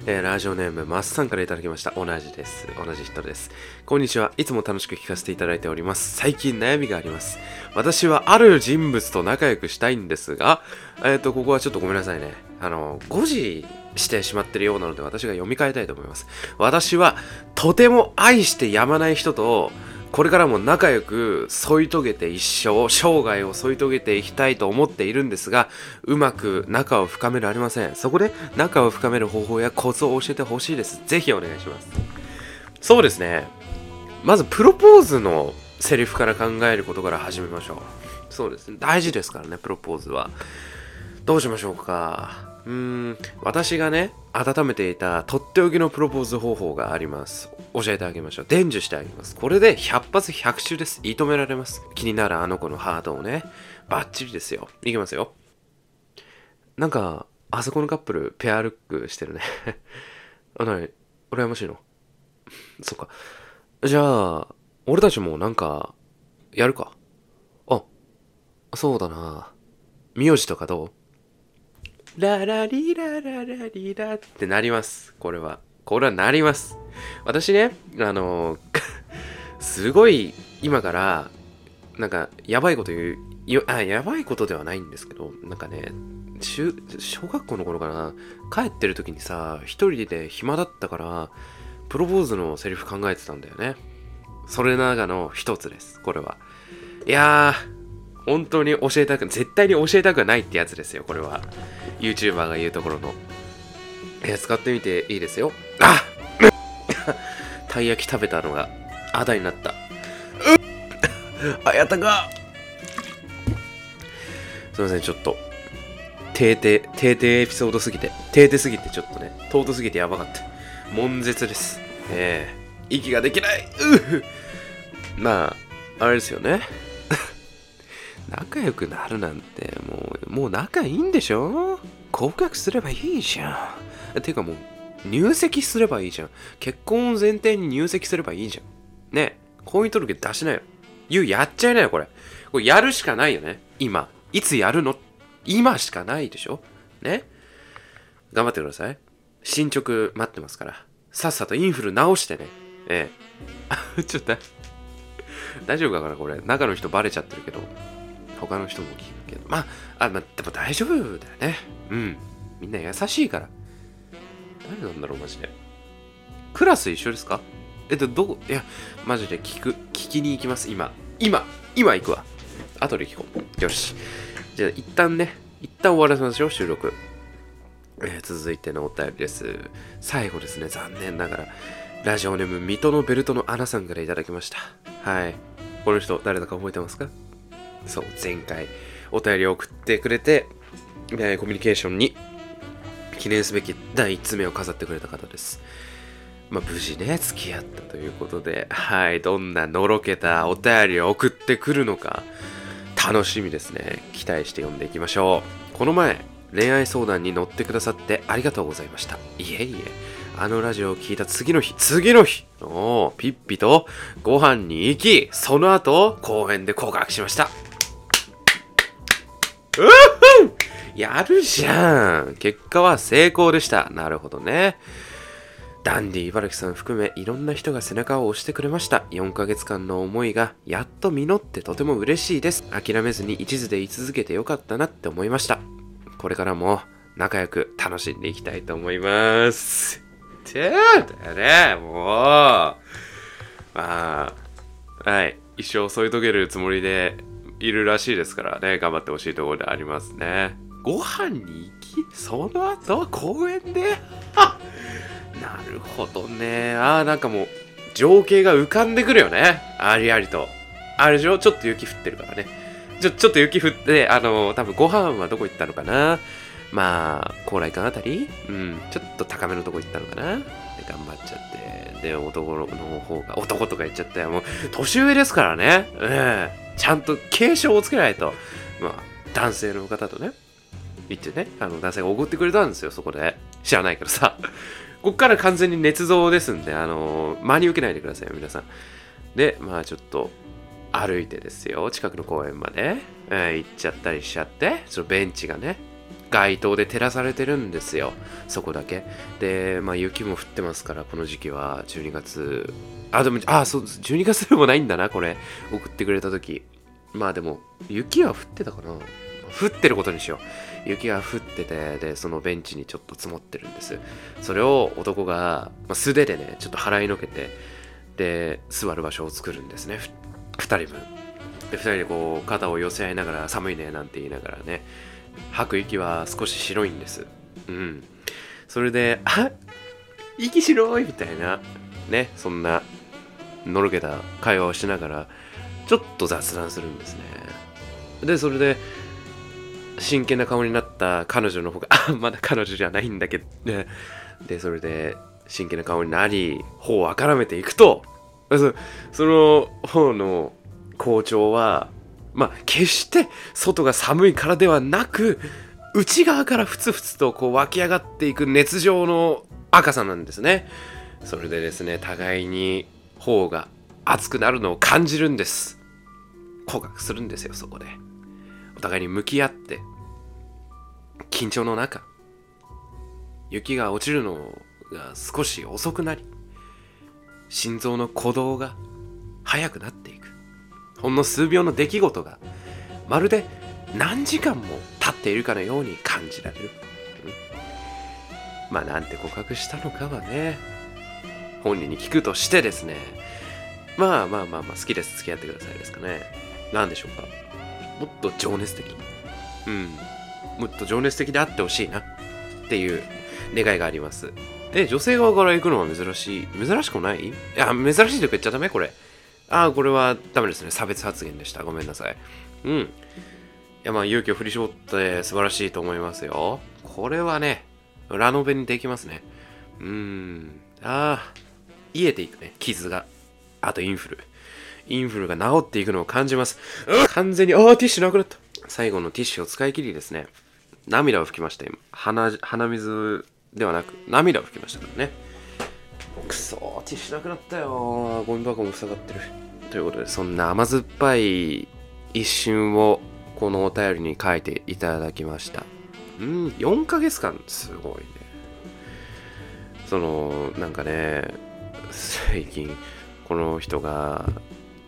えー、ラジオネーム、マッサンから頂きました。同じです。同じ人です。こんにちは。いつも楽しく聞かせていただいております。最近悩みがあります。私はある人物と仲良くしたいんですが、えっ、ー、と、ここはちょっとごめんなさいね。あの、誤字してしまってるようなので、私が読み替えたいと思います。私は、とても愛してやまない人と、これからも仲良く添い遂げて一生、生涯を添い遂げていきたいと思っているんですが、うまく仲を深められません。そこで仲を深める方法やコツを教えてほしいです。ぜひお願いします。そうですね。まずプロポーズのセリフから考えることから始めましょう。そうですね。大事ですからね、プロポーズは。どうしましょうか。うーん、私がね、温めていたとっておきのプロポーズ方法があります。教えてあげましょう。伝授してあげます。これで100発100中です。射止められます。気になるあの子のハートをね、バッチリですよ。いきますよ。なんか、あそこのカップル、ペアルックしてるね。あ、なに、羨ましいのそっか。じゃあ、俺たちもなんか、やるか。あ、そうだな。名字とかどう？ララリラララリラってなります。これは。これはなります。私ね、あの、すごい今から、なんか、やばいこと言う、あ、やばいことではないんですけど、なんかね、中、小学校の頃かな、帰ってる時にさ、一人で暇だったから、プロポーズのセリフ考えてたんだよね。それながの一つです、これは。いやー、本当に教えたく、絶対に教えたくないってやつですよ、これは。YouTuber が言うところの。えー、使ってみていいですよ。あたい焼き食べたのが、あだになった。あやたかすいません、ちょっと。てーて、てーてエピソードすぎて、てーてすぎてちょっとね、尊すぎてやばかった。悶絶です。ええー、息ができないうまあ、あれですよね。仲良くなるなんて、もう、もう仲いいんでしょ？告白すればいいじゃん。てかもう、入籍すればいいじゃん。結婚を前提に入籍すればいいじゃん。ねえ婚姻届出しなよ。言う、やっちゃいなよ、これ。これやるしかないよね。今。いつやるの？今しかないでしょ？ね頑張ってください。進捗待ってますから。さっさとインフル直してね。ええ。ちょっと、大丈夫かなこれ。中の人バレちゃってるけど。他の人も聞くけど。まあ、あ、まあ、でも大丈夫だよね。うん。みんな優しいから。誰なんだろう、マジで。クラス一緒ですか？えっと、どこ、いや、マジで聞く、聞きに行きます、今。今、今行くわ。後で聞こう。よし。じゃあ、一旦ね、一旦終わらせましょう、収録。えー、続いてのお便りです。最後ですね、残念ながら。ラジオネーム、水戸のベルトのアナさんからいただきました。はい。この人、誰だか覚えてますか？そう、前回お便りを送ってくれて、えー、コミュニケーションに記念すべき第1つ目を飾ってくれた方です。まあ、無事ね、付き合ったということで、はい、どんなのろけたお便りを送ってくるのか、楽しみですね。期待して読んでいきましょう。この前、恋愛相談に乗ってくださってありがとうございました。いえいえ、あのラジオを聞いた次の日、次の日、おピッピとご飯に行き、その後、公園で告白しました。やるじゃん結果は成功でした。なるほどね。ダンディ茨城さん含めいろんな人が背中を押してくれました。4ヶ月間の思いがやっと実ってとても嬉しいです。諦めずに一途で居続けてよかったなって思いました。これからも仲良く楽しんでいきたいと思います。てーだよね、もう。まあ、はい。一生添い遂げるつもりでいるらしいですからね、頑張ってほしいところでありますね。ご飯に行き、その後公園で？なるほどね。ああ、なんかもう、情景が浮かんでくるよね。ありありと。あれでしょ？ちょっと雪降ってるからね。ちょ、ちょっと雪降って、あのー、多分ご飯はどこ行ったのかな？まあ、高麗館あたり？うん、ちょっと高めのとこ行ったのかな？で、頑張っちゃって。で、男の方が、男とか言っちゃったよ。もう、年上ですからね。ええちゃんと継承をつけないと、まあ、男性の方とね、言ってね、あの、男性がおごってくれたんですよ、そこで。知らないからさ。こっから完全に捏造ですんで、あの、真に受けないでくださいよ、皆さん。で、まあちょっと、歩いてですよ近くの公園まで、えー行っちゃったりしちゃってそのベンチがね街灯で照らされてるんですよそこだけ。でまあ雪も降ってますからこの時期は12月あでもあそう12月でもないんだなこれ。送ってくれた時。まあでも雪は降ってたかな。降ってることにしよう。雪が降っててでそのベンチにちょっと積もってるんです。それを男が、まあ、素手でねちょっと払いのけてで座る場所を作るんですね。2人分。で2人でこう肩を寄せ合いながら寒いねなんて言いながらね吐く息は少し白いんです。うん。それであ息白いみたいなねそんなのろけた会話をしながらちょっと雑談するんですね。でそれで真剣な顔になった彼女の方がまだ彼女じゃないんだけどね。でそれで真剣な顔になり頬をあからめていくとそその方の校長はまあ決して外が寒いからではなく内側からふつふつとこう湧き上がっていく熱情の赤さなんですね。それでですね互いに頬が熱くなるのを感じるんです。告白するんですよそこで。お互いに向き合って緊張の中雪が落ちるのが少し遅くなり心臓の鼓動が速くなっていく。ほんの数秒の出来事がまるで何時間も経っているかのように感じられる、うんまあなんて告白したのかはね本人に聞くとしてですね。まあまあまあまあ好きです。付き合ってくださいですかね。何でしょうか？もっと情熱的。うん。もっと情熱的であってほしいなっていう願いがあります。え女性側から行くのは珍しい珍しくない？いや珍しいとか言っちゃダメこれ。ああこれはダメですね。差別発言でした。ごめんなさい。うん。いやまあ勇気を振り絞って素晴らしいと思いますよ。これはねラノベにできますね。うーん。ああ癒えていくね。傷が。あとインフルインフルが治っていくのを感じます。う完全にああティッシュなくなった。最後のティッシュを使い切りですね。涙を拭きました今。鼻鼻水ではなく涙を拭きましたからね。くそーティッシュなくなったよゴミ箱も塞がってる。ということでそんな甘酸っぱい一瞬をこのお便りに書いていただきました。うん4ヶ月間。すごいね。そのなんかね最近この人が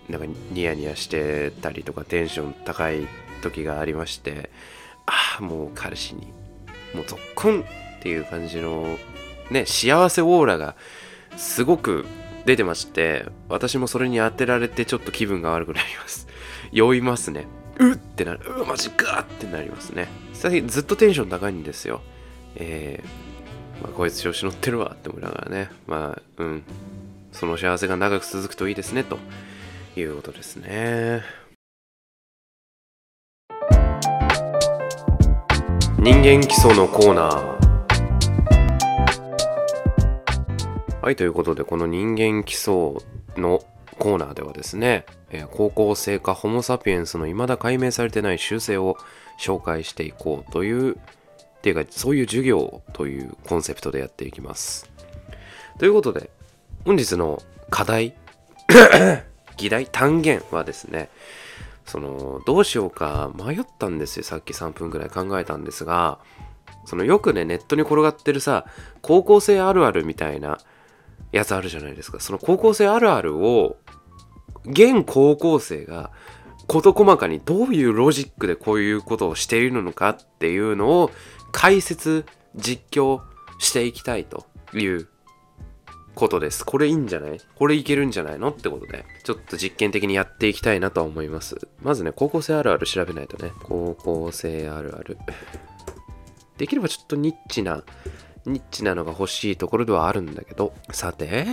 なんかニヤニヤしてたりとかテンション高い時がありましてああもう彼氏にもうぞっこんっていう感じのね幸せオーラがすごく出てまして私もそれに当てられてちょっと気分が悪くなります。酔いますね。うってなる。うマジかってなりますね。最近ずっとテンション高いんですよ。えー、まあ、こいつ調子乗ってるわって思いながらね。まあうん。その幸せが長く続くといいですねと。いうことですね。人間基礎のコーナー。はい、ということで、この人間基礎のコーナーではですね、えー高校生かホモ・サピエンスの未だ解明されてない習性を紹介していこうという、っていうか、そういう授業というコンセプトでやっていきます。ということで、本日の課題、議題、単元はですね、その、どうしようか迷ったんですよ。さっき3分ぐらい考えたんですが、そのよくね、ネットに転がってるさ、高校生あるあるみたいなやつあるじゃないですか。その高校生あるあるを、現高校生が事細かにどういうロジックでこういうことをしているのかっていうのを解説、実況していきたいということです。これいいんじゃない？これいけるんじゃないの？ってことで、ちょっと実験的にやっていきたいなと思います。まずね、高校生あるある調べないとね。高校生あるある。できればちょっとニッチな、ニッチなのが欲しいところではあるんだけど、さて、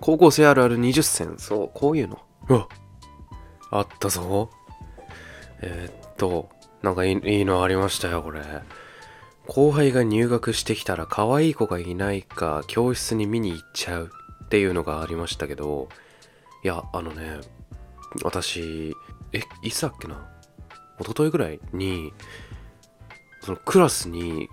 高校生あるある20選。そう、こういうの。うわ、あったぞ。えーっと、なんかいいいいのありましたよ、これ。後輩が入学してきたら可愛い子がいないか教室に見に行っちゃうっていうのがありましたけど、いや、あのね、私、え、いつだっけな？一昨日ぐらいに、そのクラスに、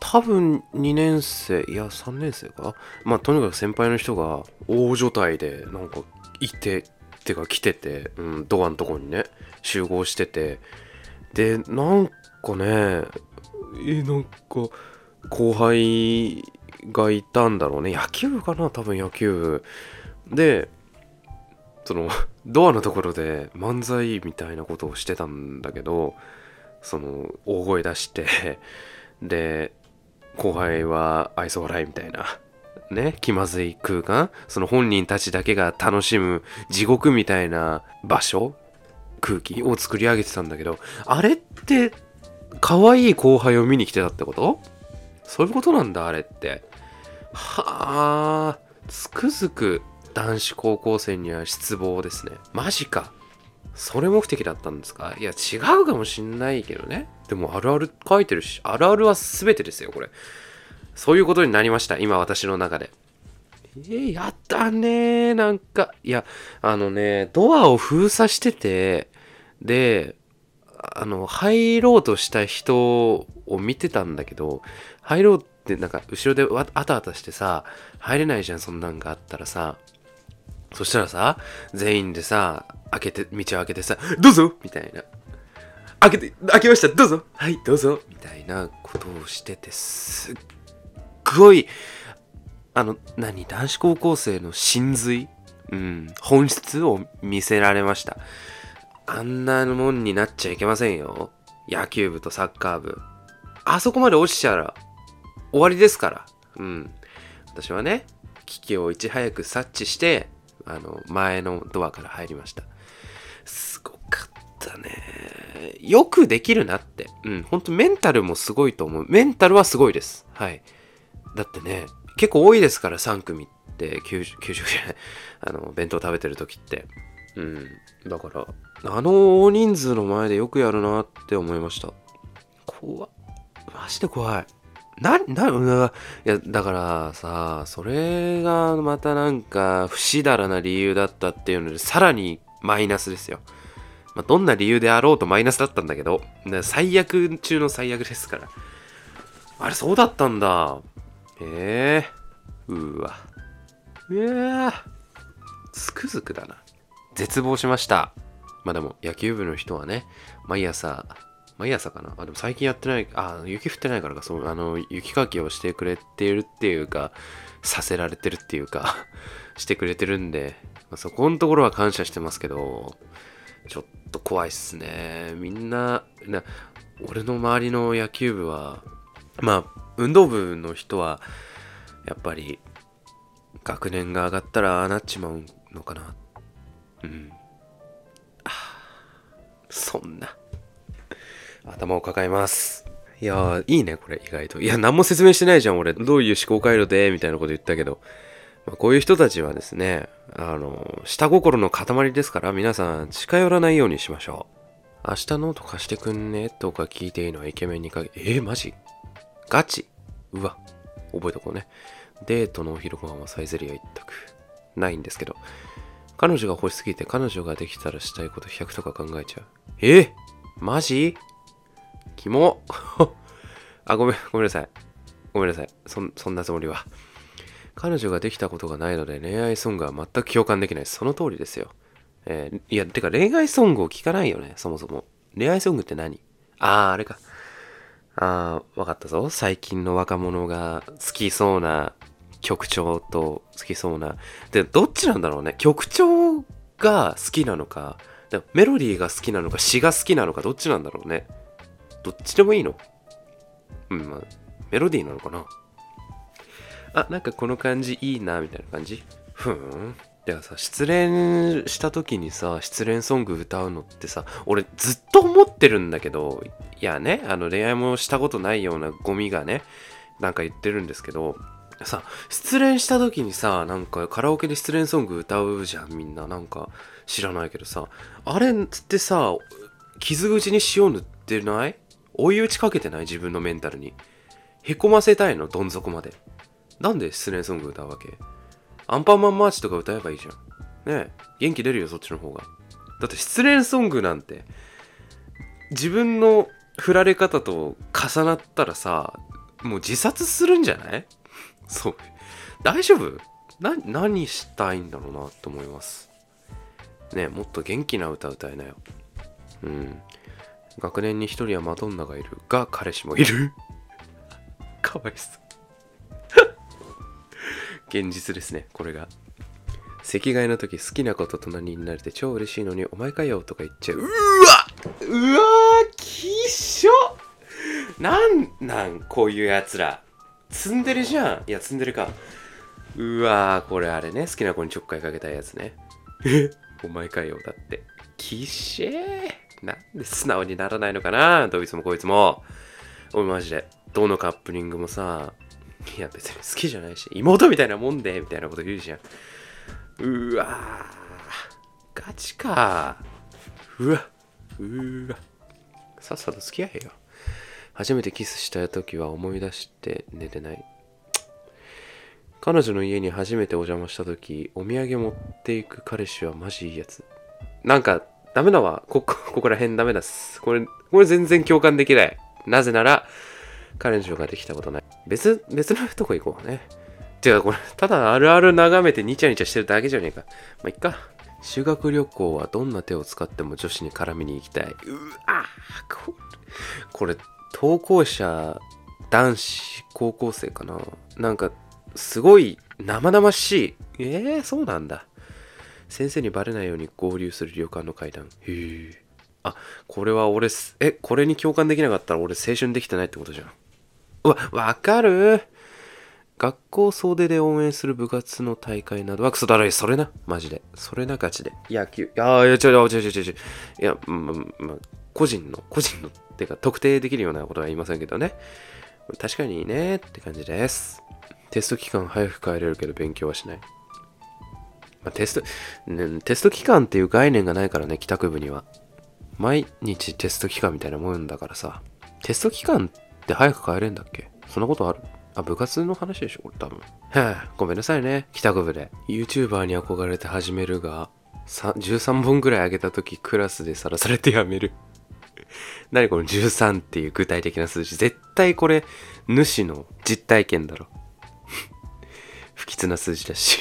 多分2年生、いや3年生か？まあとにかく先輩の人が大所帯でなんかいてっ、てか来てて、うん、ドアのとこにね集合してて。でなんかねえなんか。後輩がいたんだろうね。野球部かな？多分野球部。でその ドアのところで漫才みたいなことをしてたんだけどその大声出してで後輩は愛想笑いみたいなね気まずい空間その本人たちだけが楽しむ地獄みたいな場所空気を作り上げてたんだけどあれって可愛い後輩を見に来てたってこと？そういうことなんだあれって。はあつくづく男子高校生には失望ですね。マジか。それ目的だったんですか？いや違うかもしんないけどね。でもあるある書いてるしあるあるは全てですよこれ。そういうことになりました今私の中で。えー、やったねなんかいやあのねドアを封鎖しててであの入ろうとした人を見てたんだけど入ろうってなんか後ろであたあたしてさ入れないじゃんそんなんがあったらさ。そしたらさ全員でさ開けて道を開けてさどうぞ!みたいな。開けて開けました。どうぞ!はいどうぞ!みたいなことをしててすっごいあの何男子高校生の真髄？うん本質を見せられました。あんなもんになっちゃいけませんよ野球部とサッカー部あそこまで落ちちゃら終わりですから。うん。私はね、危機をいち早く察知して、あの、前のドアから入りました。すごかったね。よくできるなって。うん。ほんとメンタルもすごいと思う。メンタルはすごいです。はい。だってね、結構多いですから、3組って、給食じゃない。あの、弁当食べてる時って。うん。だから、あの大人数の前でよくやるなって思いました。怖マジで怖い。な、な、いや、だからさ、それがまたなんか不死だらな理由だったっていうので、さらにマイナスですよ。まあ、どんな理由であろうとマイナスだったんだけど、最悪中の最悪ですから。あれ、そうだったんだ。ええー、うわ。うわつくづくだな。絶望しました。まあでも、野球部の人はね、毎朝、毎朝かな？あ、でも最近やってない、あ、雪降ってないからか、そう、あの、雪かきをしてくれてるっていうか、させられてるっていうか してくれてるんで、まあ、そこのところは感謝してますけど、ちょっと怖いっすね。みんな、な俺の周りの野球部は、まあ、運動部の人は、やっぱり、学年が上がったらああなっちまうのかな。うん。そんな。頭を抱えます。いやー、いいね、これ、意外と。いや、何も説明してないじゃん、俺。どういう思考回路で、みたいなこと言ったけど。まあ、こういう人たちはですね、あの、下心の塊ですから、皆さん、近寄らないようにしましょう。明日ノート貸してくんねとか聞いていいのはイケメンにかけ、えー、マジ？ガチ？うわ、覚えとこうね。デートのお昼ご飯はサイゼリア一択。ないんですけど。彼女が欲しすぎて彼女ができたらしたいこと100とか考えちゃう。え、マジ？キモ？あ、ごめん、ごめんなさい。ごめんなさい。そそんなつもりは。彼女ができたことがないので恋愛ソングは全く共感できない。その通りですよ。えー、いや、てか恋愛ソングを聞かないよね、そもそも。恋愛ソングって何？あー、あれか。あー、わかったぞ。最近の若者が好きそうな曲調と好きそうな。で、どっちなんだろうね。曲調が好きなのか、メロディーが好きなのか、詩が好きなのか、どっちなんだろうね。どっちでもいいのうん、まあ、メロディーなのかなあ、なんかこの感じいいな、みたいな感じ？ふーん。ではさ、失恋した時にさ、失恋ソング歌うのってさ、俺ずっと思ってるんだけど、いやね、あの恋愛もしたことないようなゴミがね、なんか言ってるんですけど、さ、失恋した時にさ、なんかカラオケで失恋ソング歌うじゃん、みんな。なんか知らないけどさ、あれってさ、傷口に塩塗ってない？追い打ちかけてない？自分のメンタルに。へこませたいの、どん底まで。なんで失恋ソング歌うわけ？アンパンマンマーチとか歌えばいいじゃん。ねえ、元気出るよ、そっちの方が。だって失恋ソングなんて、自分の振られ方と重なったらさ、もう自殺するんじゃない？そう。大丈夫？な、何したいんだろうなって思います。ねもっと元気な歌歌えなよ。うん。学年に一人はマドンナがいるが彼氏もいる。かわいそう。現実ですねこれが。席替えの時好きな子と隣になれて超嬉しいのにお前かよとか言っちゃう。うわうわきっしょ！なんなんこういうやつら。ツンデレじゃん。いやツンデレか。うわこれあれね。好きな子にちょっかいかけたいやつね。え お前かよだって。きっしー。なんで素直にならないのかな？どいつもこいつも。おいマジで。どのカップリングもさいや別に好きじゃないし。妹みたいなもんでみたいなこと言うじゃん。うわガチかうわ。うわ。さっさと付き合えよ。初めてキスした時は思い出して寝てない。彼女の家に初めてお邪魔した時お土産持っていく彼氏はマジいいやつ。なんかダメだわ。ここここら辺ダメだっす。これこれ全然共感できない。なぜなら彼女ができたことない。別別のとこ行こうね。てかこれただあるある眺めてニチャニチャしてるだけじゃねえか。まあいっか。修学旅行はどんな手を使っても女子に絡みに行きたい。うわこれこれ投稿者男子高校生かな？なんかすごい生々しいえー、そうなんだ先生にバレないように合流する旅館の階段へえあこれは俺えこれに共感できなかったら俺青春できてないってことじゃんうわわかる？学校総出で応援する部活の大会などはクソだるい。それな。マジで。それなガチで。野球。いやいや、違う違う違う違う違う。いや、まあ、まあ、個人の、個人の、てか特定できるようなことは言いませんけどね。確かにいいねって感じです。テスト期間早く帰れるけど勉強はしない。まあ、テスト、ね、テスト期間っていう概念がないからね、帰宅部には。毎日テスト期間みたいなもんだからさ。テスト期間って早く帰れんだっけ？そんなことある？あ、部活の話でしょ？これ多分。はあ、ごめんなさいね。帰宅部で。YouTuber に憧れて始めるが、13本ぐらい上げた時クラスでさらされてやめる。何この13っていう具体的な数字。絶対これ、主の実体験だろ。不吉な数字だし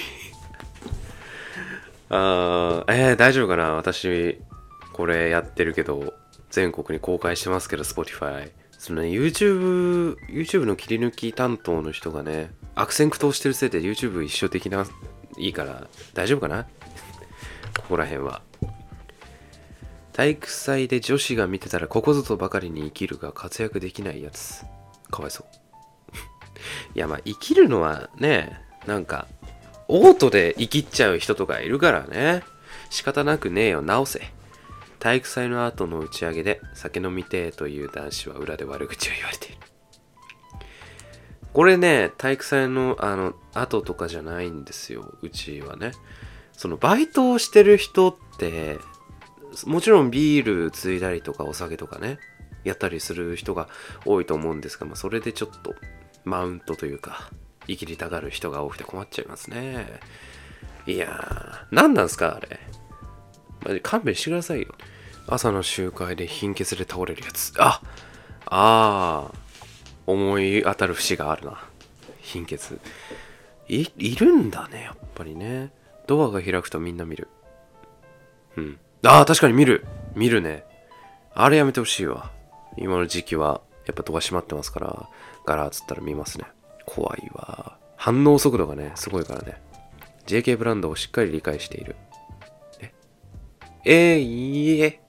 あー、えー、大丈夫かな？私、これやってるけど、全国に公開してますけど、Spotify。そのね、YouTube、YouTube の切り抜き担当の人がね、悪戦苦闘してるせいで YouTube 一生的ないいから大丈夫かな？ここら辺は。体育祭で女子が見てたらここぞとばかりに生きるが活躍できないやつ。かわいそう。いやまあ生きるのはね、なんか、オートで生きっちゃう人とかいるからね。仕方なくねえよ、直せ。体育祭の後の打ち上げで酒飲みてえという男子は裏で悪口を言われている。これね、体育祭のあの後とかじゃないんですよ、うちはね。そのバイトをしてる人って、もちろんビールついだりとかお酒とかね、やったりする人が多いと思うんですが、まあ、それでちょっとマウントというか、生きりたがる人が多くて困っちゃいますね。いやー、何なんすか、あれ。マジ勘弁してくださいよ。朝の集会で貧血で倒れるやつ。あああ、思い当たる節があるな。貧血。い、いるんだね、やっぱりね。ドアが開くとみんな見る。うん。ああ、確かに見る。見るね。あれやめてほしいわ。今の時期は、やっぱドア閉まってますから、ガラーつったら見ますね。怖いわ。反応速度がね、すごいからね。JK ブランドをしっかり理解している。え？えー、いいえ。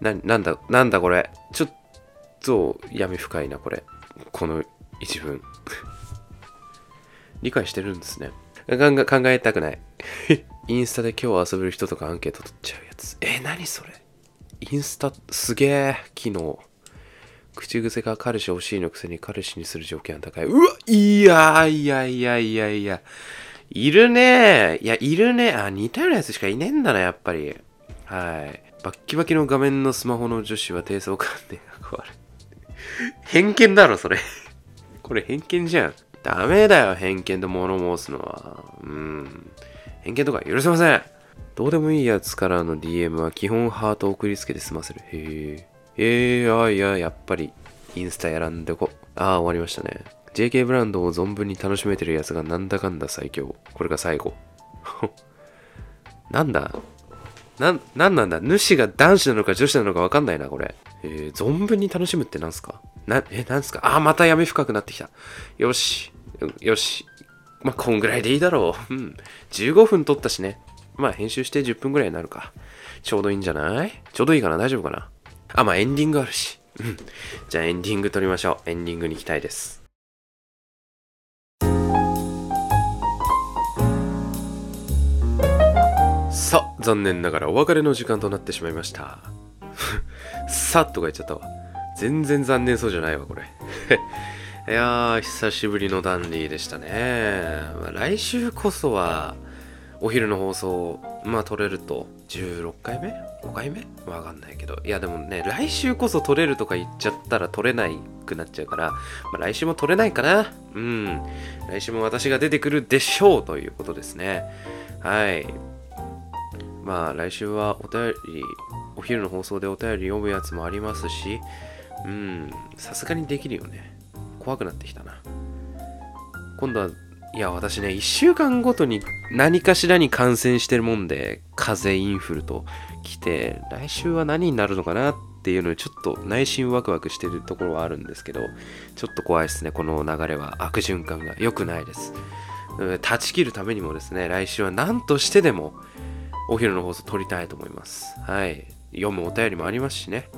な、なんだ、なんだこれ。ちょっと闇深いな、これ。この一文。理解してるんですね。考えたくない。インスタで今日遊べる人とかアンケート取っちゃうやつ。え、何それ？インスタすげえ、機能。口癖が彼氏欲しいのくせに彼氏にする条件は高い。うわいやいやいやいやいや。いるねいや、いるねあ、似たようなやつしかいねえんだな、やっぱり。はい。バッキバキの画面のスマホの女子は低層観念が壊れ。偏見だろ、それこれ偏見じゃん。ダメだよ、偏見で物申すのは。うん。偏見とか許せません。どうでもいいやつからの DM は基本ハート送りつけて済ませる。へえ。ええ、あいや、やっぱり、インスタ選んでこ。ああ、終わりましたね。JK ブランドを存分に楽しめてるやつがなんだかんだ最強。これが最後。なんだ？な、なんなんだ？主が男子なのか女子なのかわかんないな、これ。えー、存分に楽しむってなんすか？な、え、なんすか？あ、また闇深くなってきた。よし。よし。まあ、こんぐらいでいいだろう。うん。15分撮ったしね。まあ、編集して10分ぐらいになるか。ちょうどいいんじゃない？ちょうどいいかな？大丈夫かな？あ、まあ、エンディングあるし。うん。じゃあ、エンディング撮りましょう。エンディングに行きたいです。さ、残念ながらお別れの時間となってしまいました。さっとか言っちゃったわ。全然残念そうじゃないわ、これ。いやー、久しぶりのダンディでしたね。まあ、来週こそは、お昼の放送、まあ撮れると、16回目 ?5 回目？わかんないけど。いやでもね、来週こそ撮れるとか言っちゃったら撮れないくなっちゃうから、まあ、来週も撮れないかなうん。来週も私が出てくるでしょうということですね。はい。まあ来週はお便り、お昼の放送でお便り読むやつもありますし、うん、さすがにできるよね。怖くなってきたな。今度は、いや、私ね、1週間ごとに何かしらに感染してるもんで、風邪インフルと来て、来週は何になるのかなっていうのにちょっと内心ワクワクしてるところはあるんですけど、ちょっと怖いですね、この流れは。悪循環が良くないです。断ち切るためにもですね、来週は何としてでも、お昼の放送撮りたいと思います。はい。読むお便りもありますしね。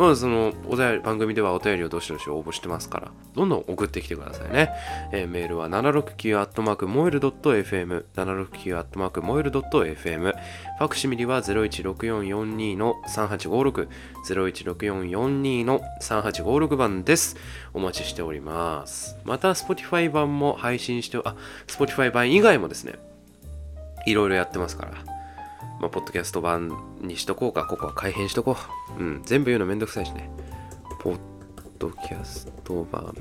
まあ、その、お便り、番組ではお便りをどしどし応募してますから、どんどん送ってきてくださいね。えー、メールは 769-moel.fm、769-moel.fm、ファクシミリは016442の3856、016442の3856番です。お待ちしております。また、Spotify 版も配信して、あ、Spotify 版以外もですね、いろいろやってますから。まあ、ポッドキャスト版にしとこうか、ここは改変しとこう。うん、全部言うのめんどくさいしね。ポッドキャスト版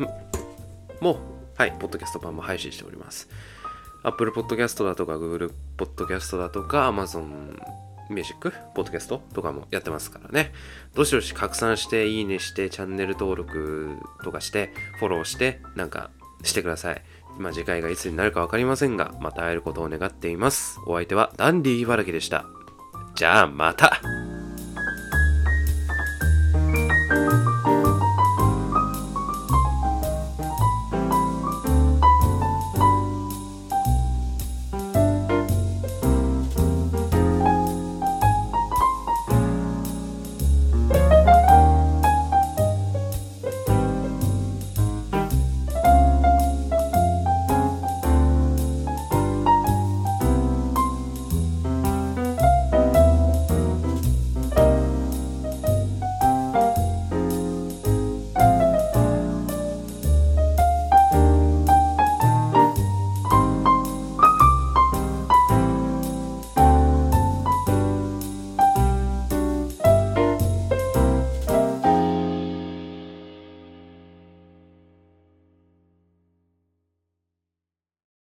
も、はい、ポッドキャスト版も配信しております。Apple Podcast だとか Google Podcast だとか Amazon Music Podcast とかもやってますからね。どしどし拡散して、いいねして、チャンネル登録とかして、フォローして、なんかしてください。まあ、次回がいつになるか分かりませんが、また会えることを願っています。お相手はダンディ茨城でした。じゃあまた